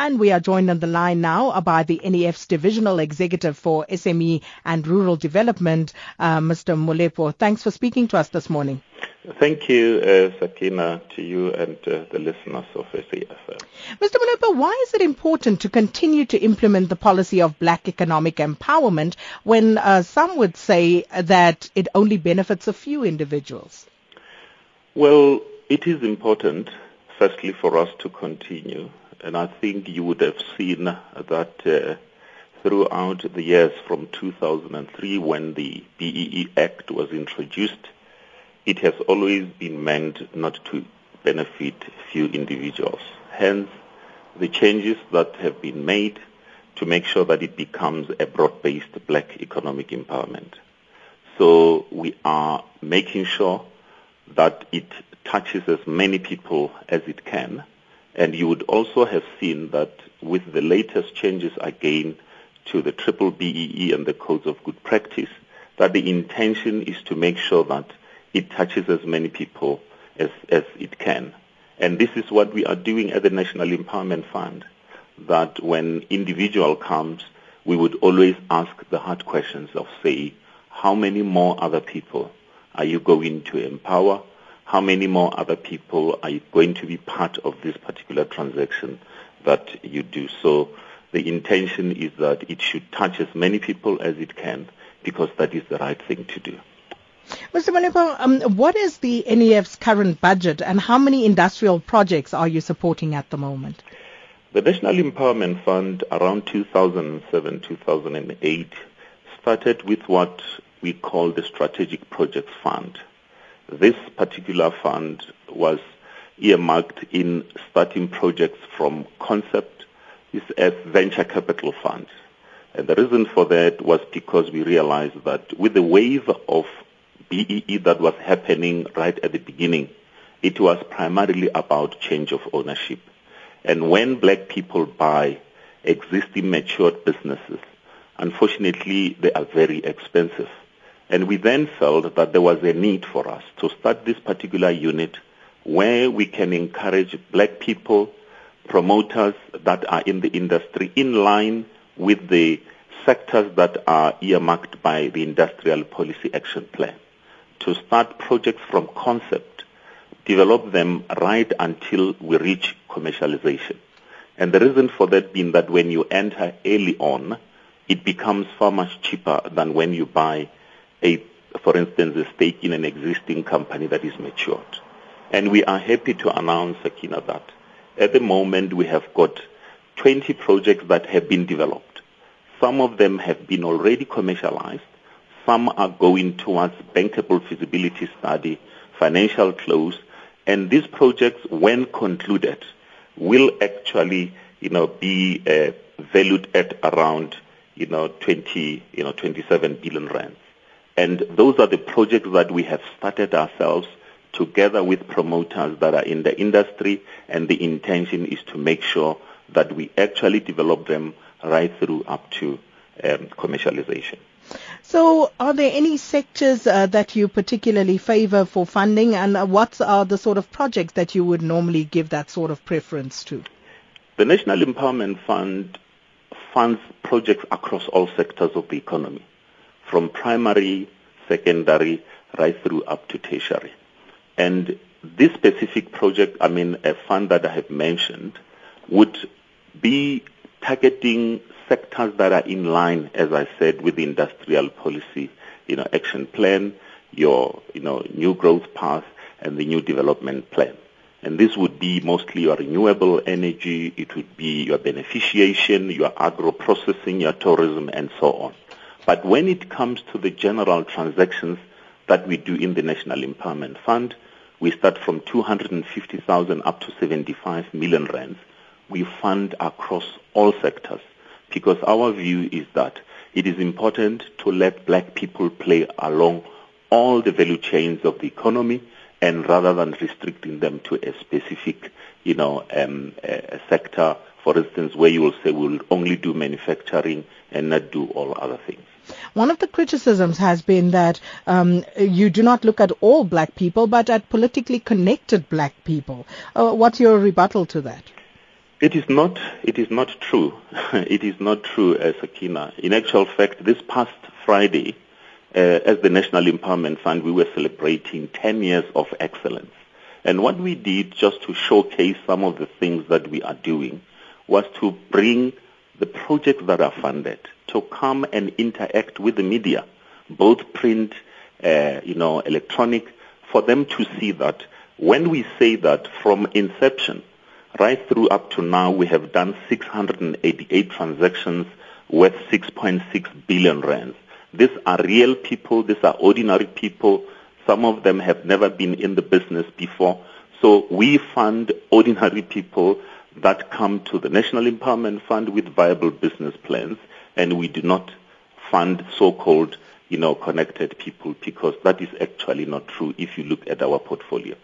And we are joined on the line now by the NEF's Divisional Executive for SME and Rural Development, uh, Mr. Molepo. Thanks for speaking to us this morning. Thank you, uh, Sakina, to you and uh, the listeners of SAFM. Mr. Molepo, why is it important to continue to implement the policy of black economic empowerment when uh, some would say that it only benefits a few individuals? Well, it is important, firstly, for us to continue. And I think you would have seen that uh, throughout the years from 2003 when the BEE Act was introduced, it has always been meant not to benefit few individuals. Hence, the changes that have been made to make sure that it becomes a broad-based black economic empowerment. So we are making sure that it touches as many people as it can. And you would also have seen that with the latest changes again to the triple BEE and the codes of good practice, that the intention is to make sure that it touches as many people as, as it can. And this is what we are doing at the National Empowerment Fund, that when individual comes, we would always ask the hard questions of, say, how many more other people are you going to empower? How many more other people are going to be part of this particular transaction that you do? So the intention is that it should touch as many people as it can because that is the right thing to do. Mr. Molepo, um, what is the NEF's current budget and how many industrial projects are you supporting at the moment? The National Empowerment Fund around 2007-2008 started with what we call the Strategic Projects Fund. This particular fund was earmarked in starting projects from concept. It's a venture capital fund. And the reason for that was because we realized that with the wave of BEE that was happening right at the beginning, it was primarily about change of ownership. And when black people buy existing matured businesses, unfortunately, they are very expensive. And we then felt that there was a need for us to start this particular unit where we can encourage black people, promoters that are in the industry in line with the sectors that are earmarked by the Industrial Policy Action Plan to start projects from concept, develop them right until we reach commercialization. And the reason for that being that when you enter early on, it becomes far much cheaper than when you buy a, for instance, a stake in an existing company that is matured. And we are happy to announce, Sakina, that at the moment we have got 20 projects that have been developed. Some of them have been already commercialized. Some are going towards bankable feasibility study, financial close, and these projects, when concluded, will actually, you know, be uh, valued at around, you know, 20, you know, 27 billion rands. And those are the projects that we have started ourselves together with promoters that are in the industry, and the intention is to make sure that we actually develop them right through up to um, commercialization. So, are there any sectors uh, that you particularly favor for funding, and uh, what are the sort of projects that you would normally give that sort of preference to? The National Empowerment Fund funds projects across all sectors of the economy from primary, secondary, right through up to tertiary. And this specific project, I mean, a fund that I have mentioned, would be targeting sectors that are in line, as I said, with the industrial policy, you know, action plan, your, you know, new growth path, and the new development plan. And this would be mostly your renewable energy, it would be your beneficiation, your agro-processing, your tourism, and so on. But when it comes to the general transactions that we do in the National Empowerment Fund, we start from 250,000 up to 75 million rands. We fund across all sectors because our view is that it is important to let black people play along all the value chains of the economy and rather than restricting them to a specific, you know, um, a sector, for instance, where you will say we'll only do manufacturing and not do all other things. One of the criticisms has been that um, you do not look at all black people, but at politically connected black people. Uh, what's your rebuttal to that? It is not. It is not true. it is not true, uh, Sakina. In actual fact, this past Friday, uh, as the National Empowerment Fund, we were celebrating 10 years of excellence. And what we did, just to showcase some of the things that we are doing, was to bring the projects that are funded to come and interact with the media, both print, uh, you know, electronic, for them to see that when we say that from inception right through up to now, we have done 688 transactions worth 6.6 billion rands. These are real people. These are ordinary people. Some of them have never been in the business before. So we fund ordinary people that come to the National Empowerment Fund with viable business plans, and we do not fund so-called, you know, connected people because that is actually not true if you look at our portfolio.